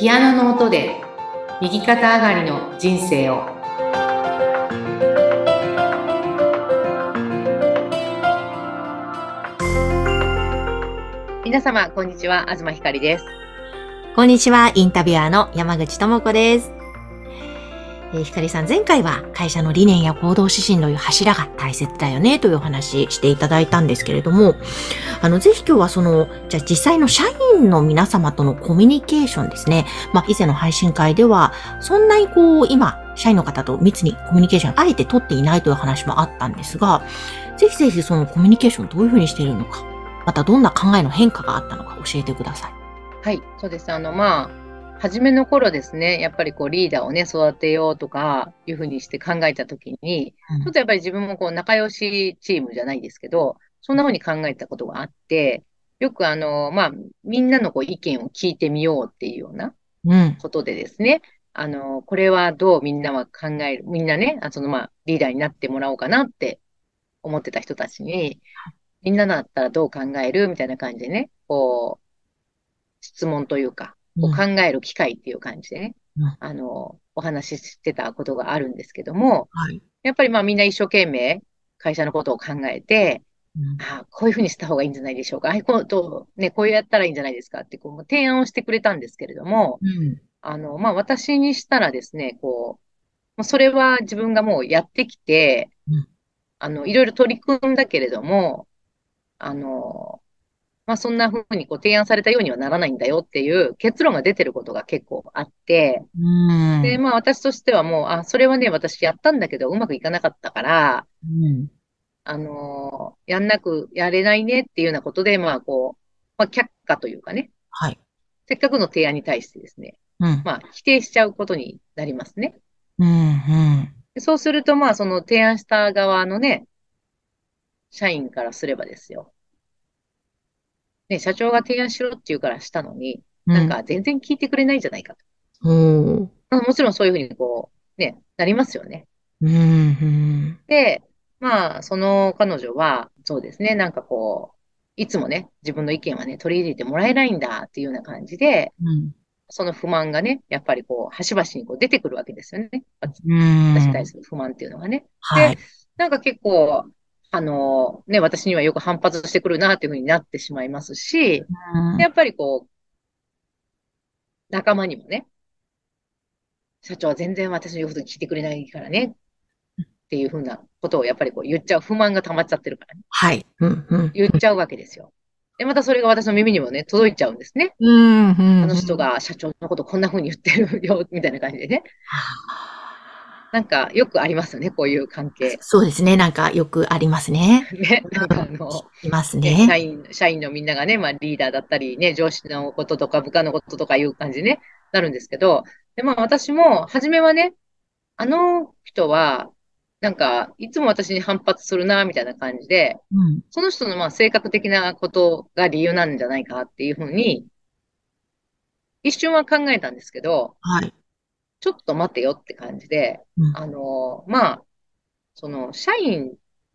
ピアノの音で右肩上がりの人生を。皆様こんにちは。東ひかりです。こんにちは。インタビュアーの山口智子です。えー、ひかりさん、前回は会社の理念や行動指針のいう柱が大切だよねというお話していただいたんですけれども、あの、ぜひ今日はその、じゃあ実際の社員の皆様とのコミュニケーションですね。まあ、以前の配信会では、そんなにこう、今、社員の方と密にコミュニケーションあえて取っていないという話もあったんですが、ぜひぜひそのコミュニケーションどういうふうにしているのか、またどんな考えの変化があったのか教えてください。はい、そうです。あの、まあ、初めの頃ですね、やっぱりこうリーダーをね、育てようとかいうふうにして考えたときに、ちょっとやっぱり自分もこう仲良しチームじゃないですけど、そんなふうに考えたことがあって、よくあの、まあ、みんなのこう意見を聞いてみようっていうようなことでですね、うん、あの、これはどうみんなは考える、みんなね、あそのまあ、リーダーになってもらおうかなって思ってた人たちに、みんなだったらどう考えるみたいな感じでね、こう、質問というか、こう考える機会っていう感じでね、うん、あの、お話ししてたことがあるんですけども、はい、やっぱりまあみんな一生懸命会社のことを考えて、うん、あこういうふうにした方がいいんじゃないでしょうか。あこうと、ね、こうやったらいいんじゃないですかってこう提案をしてくれたんですけれども、うん、あの、まあ私にしたらですね、こう、それは自分がもうやってきて、あの、いろいろ取り組んだけれども、あの、まあ、そんな風にこう提案されたようにはならないんだよっていう結論が出てることが結構あって、で、まあ私としてはもう、あ、それはね、私やったんだけどうまくいかなかったから、うん、あのー、やんなく、やれないねっていうようなことで、まあこう、まあ却下というかね、はい。せっかくの提案に対してですね、うん、まあ否定しちゃうことになりますね。うんうん、そうすると、まあその提案した側のね、社員からすればですよ。ね、社長が提案しろって言うからしたのに、なんか全然聞いてくれないんじゃないかと。うん、もちろんそういうふうにこう、ね、なりますよね。うん、で、まあ、その彼女は、そうですね、なんかこう、いつもね、自分の意見はね、取り入れてもらえないんだっていうような感じで、うん、その不満がね、やっぱりこう、端々にこう出てくるわけですよね。私に対する不満っていうのがね。はい、で、なんか結構、あの、ね、私にはよく反発してくるなっていうふうになってしまいますし、うん、やっぱりこう、仲間にもね、社長は全然私の言うこと聞いてくれないからね、っていうふうなことをやっぱりこう言っちゃう、不満が溜まっちゃってるからね。はい。うんうん、言っちゃうわけですよ。で、またそれが私の耳にもね、届いちゃうんですね。うんうん、あの人が社長のことこんな風に言ってるよ、みたいな感じでね。なんかよくありますよね、こういう関係。そうですね、なんかよくありますね。ね、なんかあの、いますね。社員、社員のみんながね、まあリーダーだったり、ね、上司のこととか部下のこととかいう感じに、ね、なるんですけど、で、まあ私も、初めはね、あの人は、なんか、いつも私に反発するな、みたいな感じで、うん、その人のまあ性格的なことが理由なんじゃないかっていうふうに、一瞬は考えたんですけど、はい。ちょっと待てよって感じで、うん、あの、まあ、その、社員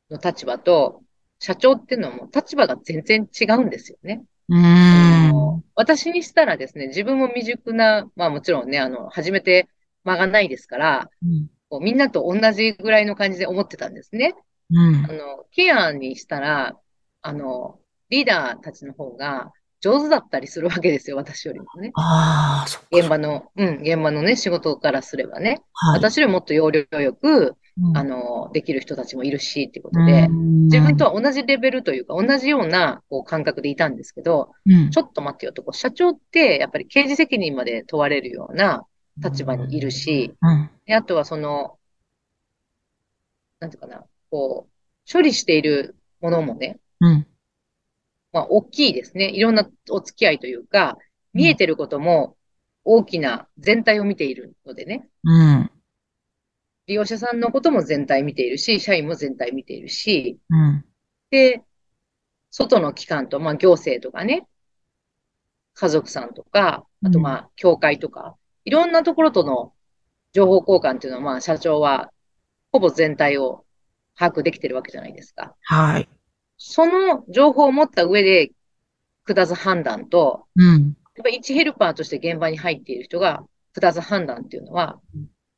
の立場と社長っていうのも立場が全然違うんですよね。うん私にしたらですね、自分も未熟な、まあもちろんね、あの、初めて間がないですから、うん、こうみんなと同じぐらいの感じで思ってたんですね。うん、あの、ケアにしたら、あの、リーダーたちの方が、上手だったりするわけですよ、私よりもね。ああ、そ現場の、うん、現場のね、仕事からすればね。はい、私よりもっと要領よく、うん、あの、できる人たちもいるし、っていうことで、自分とは同じレベルというか、同じような、こう、感覚でいたんですけど、うん、ちょっと待ってよと、こう、社長って、やっぱり刑事責任まで問われるような立場にいるし、うん、であとはその、なんていうかな、こう、処理しているものもね、うんまあ、大きいですね。いろんなお付き合いというか、見えてることも大きな全体を見ているのでね。うん。利用者さんのことも全体見ているし、社員も全体見ているし、うん。で、外の機関と、まあ、行政とかね、家族さんとか、あとまあ、協会とか、いろんなところとの情報交換っていうのは、まあ、社長は、ほぼ全体を把握できてるわけじゃないですか。はい。その情報を持った上で下す判断と、うん、やっぱ一ヘルパーとして現場に入っている人が二つ判断っていうのは、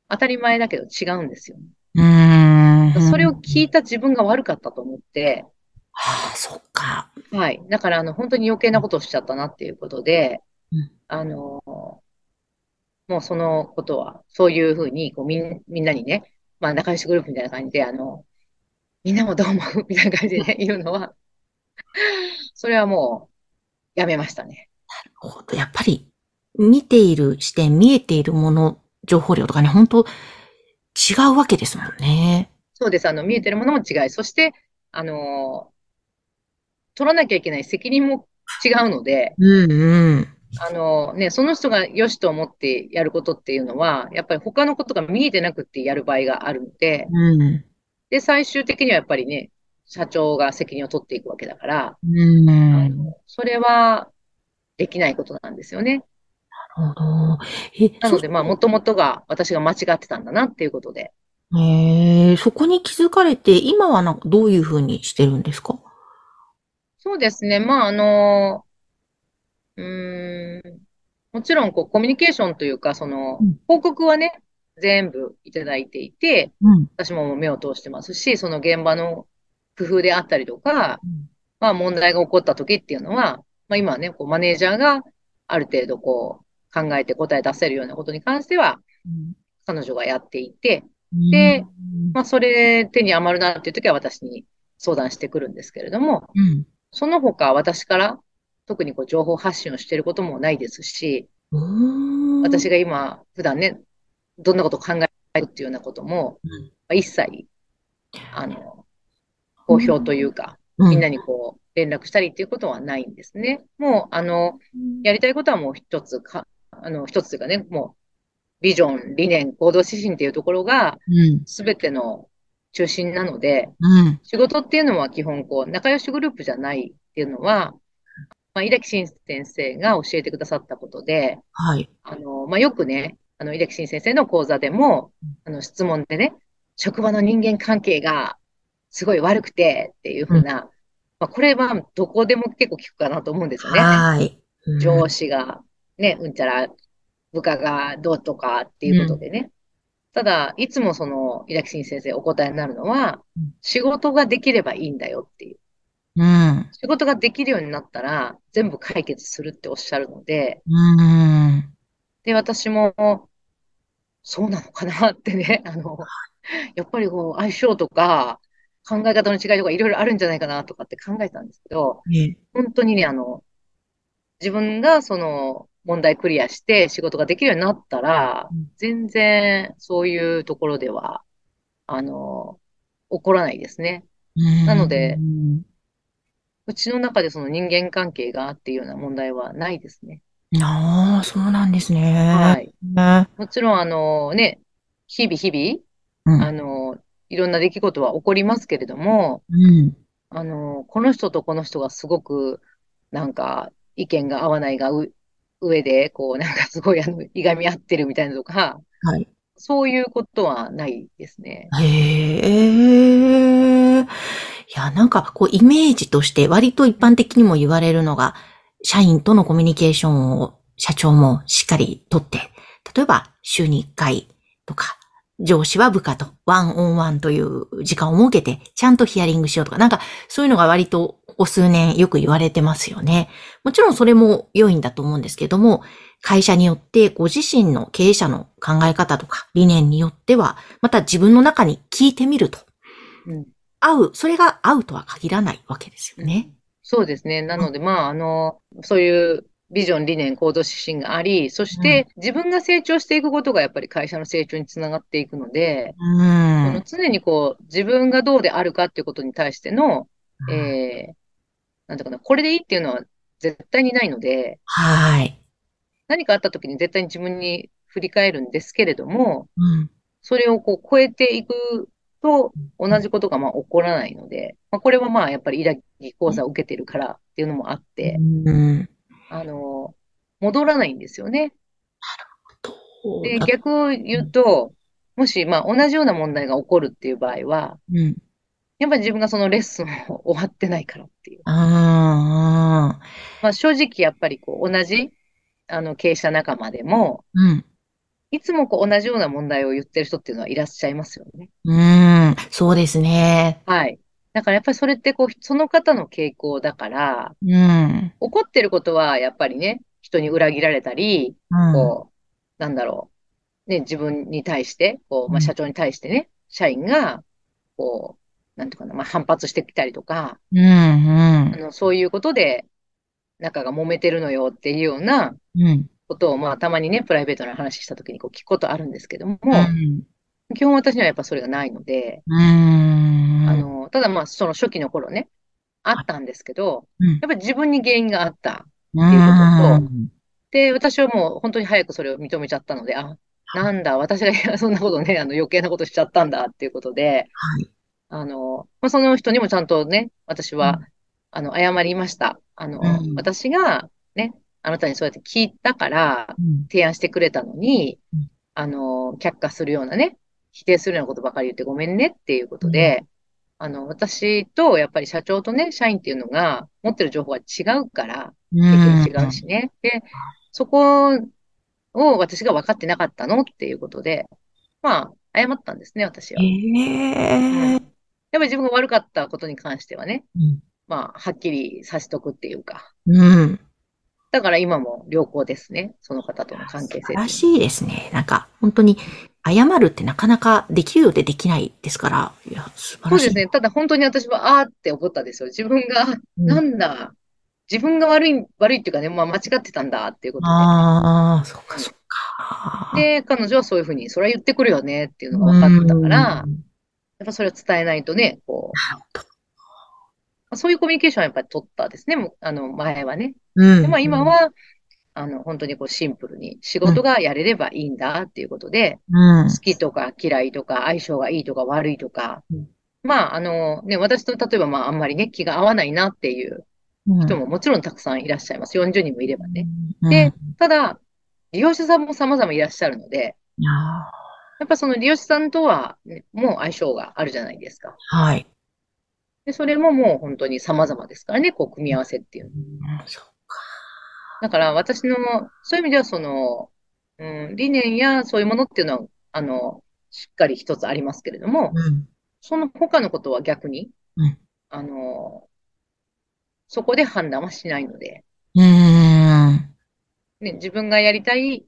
当たり前だけど違うんですよ。うーん。それを聞いた自分が悪かったと思って、はあ、そっか。はい。だから、あの、本当に余計なことをしちゃったなっていうことでうん、あの、もうそのことは、そういうふうに、こう、みん、みんなにね、まあ、仲良しグループみたいな感じで、あの、みんなもどう思う？みたいな感じでね、言うのは、それはもう、やめましたね。ほんとやっぱり、見ている視点、見えているもの、情報量とかね、本当違うわけですもんね。そうです。あの、見えてるものも違い。そして、あの、取らなきゃいけない責任も違うので、うんうん。あのね、その人が良しと思ってやることっていうのは、やっぱり他のことが見えてなくってやる場合があるので、うん。で、最終的にはやっぱりね、社長が責任を取っていくわけだから、うん。それはできないことなんですよね。ほど。え、なので、まあ、もともとが私が間違ってたんだなっていうことで。そ、えーそこに気づかれて、今はなんかどういうふうにしてるんですか？そうですね。まあ、あの、うーん、もちろん、こう、コミュニケーションというか、そのうん、報告はね、全部いただいていて、うん。私も目を通してますし、その現場の工夫であったりとか、まあ問題が起こった時っていうのは、まあ今はね、こうマネージャーがある程度こう考えて答え出せるようなことに関しては、彼女がやっていて、でまあそれ手に余るなっていう時は私に相談してくるんですけれども、うん。その他私から特にこう情報発信をしていることもないですし、うん。私が今普段ね、どんなことを考えるっていうようなことも、うんまあ一切、あの、公表というか、うん、みんなにこう、連絡したりっていうことはないんですね。もう、あの、やりたいことはもう一つか、あの、一つというかね、もう、ビジョン、理念、行動指針っていうところが、うん。すべての中心なので、うん。仕事っていうのは基本、こう、仲良しグループじゃないっていうのは、まあ、井崎慎先生が教えてくださったことで、はい。あの、まあ、よくね、あの、井崎慎先生の講座でも、あの、質問でね、職場の人間関係がすごい悪くてっていうふうな、まあ、これはどこでも結構聞くかなと思うんですよね。はい。うん上司が、ね、うんちゃら、部下がどうとかっていうことでね。ただ、いつもその、井崎慎先生お答えになるのはうん、仕事ができればいいんだよっていう。うん。仕事ができるようになったら、全部解決するっておっしゃるので、うん。で、私も、そうなのかなってね、あの、やっぱりこう、相性とか、考え方の違いとかいろいろあるんじゃないかなとかって考えたんですけど、え本当にね、あの、自分がその問題クリアして仕事ができるようになったらうん、全然そういうところでは、あの、起こらないですね。なのでうんうちの中でその人間関係がっていうような問題はないですね。ああ、そうなんですね。はい。ねもちろん、あのね、日々日々、うん。あの、いろんな出来事は起こりますけれども、うん。あの、この人とこの人がすごく、なんか、意見が合わないがう上で、こう、なんかすごい、あの、いがみ合ってるみたいなのとか、はい。そういうことはないですね。へえ。いや、なんか、こう、イメージとして、割と一般的にも言われるのが、社員とのコミュニケーションを社長もしっかりとって、例えば、週に1回とか、上司は部下とワンオンワンという時間を設けて、ちゃんとヒアリングしようとか、なんか、そういうのが割と、ここ数年よく言われてますよね。もちろんそれも良いんだと思うんですけども、会社によってご自身の経営者の考え方とか理念によっては、また自分の中に聞いてみると。うん。合う、それが合うとは限らないわけですよね。そうですね。なので、まあ、あの、そういうビジョン、理念、行動指針があり、そして自分が成長していくことがやっぱり会社の成長につながっていくので、うそのん。常にこう、自分がどうであるかっていうことに対しての、えー、なんていうかな、これでいいっていうのは絶対にないので、はい。何かあった時に絶対に自分に振り返るんですけれども、うん。それをこう超えていくと同じことがまあ起こらないので、まあ、これはまあやっぱり抱き講座を受けてるからっていうのもあって、うん。あの、戻らないんですよね。で、逆を言うと、もしまあ同じような問題が起こるっていう場合は、うん。やっぱり自分がそのレッスンを終わってないからっていう。あまあ正直やっぱりこう同じあの、経営者仲間でも、うん。いつもこう同じような問題を言ってる人っていうのはいらっしゃいますよね。うーん。そうですね。はい。だからやっぱりそれってこう、その方の傾向だから、うん。怒ってることはやっぱりね、人に裏切られたり、うん。こう、なんだろう。ね、自分に対して、こう、まあ、うん社長に対してね、社員が、こう、なんていうかな、まあ、反発してきたりとか、うん。うんあ。の、そういうことで、仲が揉めてるのよっていうようなうん。ことを、まあ、たまにね、プライベートな話したときにこう聞くことあるんですけども、うん。基本私にはやっぱそれがないので、うん。あの、ただまあ、その初期の頃ね、あったんですけど、うん、やっぱり自分に原因があった。ていうこととと、で、私はもう本当に早くそれを認めちゃったので、あ、なんだ、私がそんなことね、あの余計なことしちゃったんだっていうことで、はい。あの、まあ、その人にもちゃんとね、私は、うんあの、謝りました。あの、うん私がね、あなたにそうやって聞いたからうん提案してくれたのにうん、あの、却下するようなね、否定するようなことばかり言ってごめんねっていうことで、あの、私とやっぱり社長とね、社員っていうのが持ってる情報が違うから、結局違うしね。で、そこを私が分かってなかったのっていうことで、まあ、謝ったんですね、私は。え。やっぱり自分が悪かったことに関してはね、うん。まあ、はっきりさせとくっていうか。うん。だから今も良好ですね。その方との関係性素晴らしいですね。なんか、本当に、謝るってなかなかできるようでできないですから、いや、素晴らしい。そうですね。ただ本当に私は、あーって思ったんですよ。自分が、うんなんだ、自分が悪い、悪いっていうかね、まあ間違ってたんだっていうことああ、そっかそっか。で。で、彼女はそういうふうに、それは言ってくるよねっていうのが分かったから、うんやっぱそれを伝えないとね、こう、なるほど。まあそういうコミュニケーションはやっぱり取ったですね。あの、前はね。うん。で、まあ今は、あの、本当にこうシンプルに仕事がやれればいいんだっていうことで、うん、好きとか嫌いとか相性がいいとか悪いとかうん、まあ、あの、ね、私と例えばまああんまりね、気が合わないなっていううん、人ももちろんたくさんいらっしゃいます。40人もいればね。うん、でうん、ただ、利用者さんも様々いらっしゃるので、いやっぱその利用者さんとは、ね、もう相性があるじゃないですか。はい。で、それももう本当に様々ですからね、こう組み合わせっていうの。うんそっか。だから私の、そういう意味ではその、うん、理念やそういうものっていうのは、あの、しっかり一つありますけれども、うん。その他のことは逆に、うんあの、そこで判断はしないので、うーん。ね、自分がやりたい、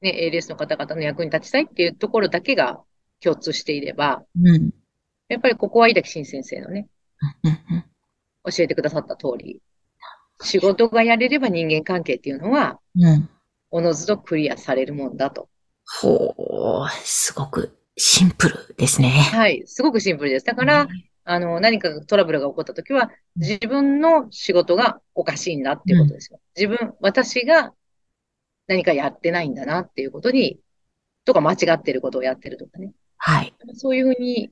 ね、ALS の方々の役に立ちたいっていうところだけが共通していれば、うん。やっぱりここは井崎慎先生のね。教えてくださった通り、仕事がやれれば人間関係っていうのは、うん。おのずとクリアされるもんだと。ほー、すごくシンプルですね。はい、すごくシンプルです。だから、あの、何かトラブルが起こったときは、自分の仕事がおかしいんだっていうことですよ。自分、私が何かやってないんだなっていうことに、とか間違ってることをやってるとかね。はい。そういうふうに、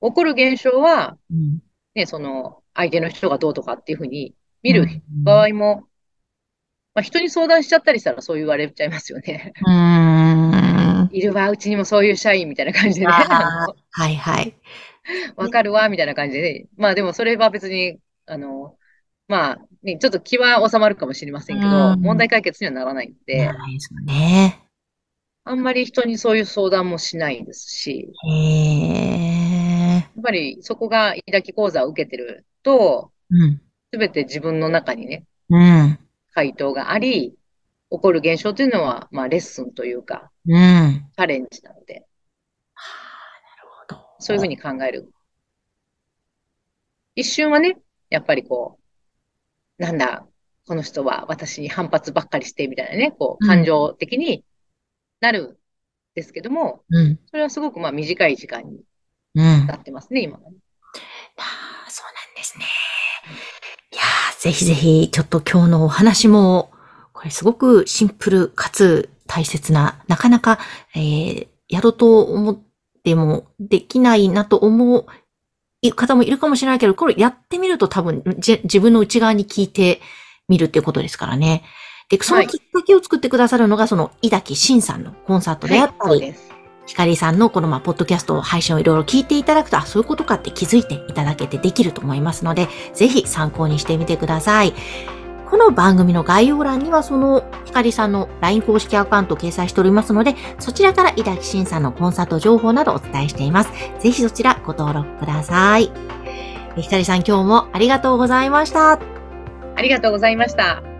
起こる現象は、うんね、その、相手の人がどうとかっていうふうに見る場合も、まあ、人に相談しちゃったりしたらそう言われちゃいますよね。うーん。いるわ、うちにもそういう社員みたいな感じでね。はいはい。わかるわ、みたいな感じでね。まあでもそれは別に、あの、まあ、ね、ちょっと気は収まるかもしれませんけど、うん問題解決にはならないのでな、らないですよね。あんまり人にそういう相談もしないですし、へえ。やっぱりそこが抱き講座を受けてると、うん。すべて自分の中にね、うん。回答があり、起こる現象というのは、まあレッスンというか、うん。チャレンジなので、そういうふうに考える。一瞬はね、やっぱりこう、なんだ、この人は私に反発ばっかりして、みたいなね、こう、うん感情的になるんですけども、うん。それはすごくまあ短い時間にうん。なってますね、今はね。ああ、そうなんですね。ぜひぜひ、ちょっと今日のお話も、これすごくシンプルかつ大切な、なかなか、えー、やろうと思ってもできないなと思う方もいるかもしれないけど、これやってみると多分自分の内側に聞いてみるっていうことですからね。で、そのきっかけを作ってくださるのが、その、井崎慎さんのコンサートであ、ったり、そうです。ひかりさんのこのまあ、ポッドキャスト配信をいろいろ聞いていただくと、あ、そういうことかって気づいていただけてできると思いますので、ぜひ参考にしてみてください。この番組の概要欄にはそのひかりさんの LINE 公式アカウントを掲載しておりますので、そちらから井崎慎さんのコンサート情報などお伝えしています。ぜひそちらご登録ください。ひかりさん今日もありがとうございました。ありがとうございました。